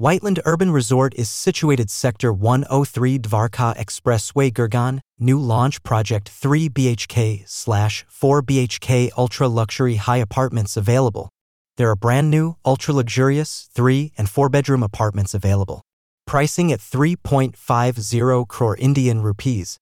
Whiteland Urban Resort is situated Sector 103 Dwarka Expressway Gurgaon. New launch project 3 BHK slash 4 BHK ultra luxury high apartments available. There are brand new, ultra luxurious 3 and 4 bedroom apartments available. Pricing at 3.50 crore Indian rupees.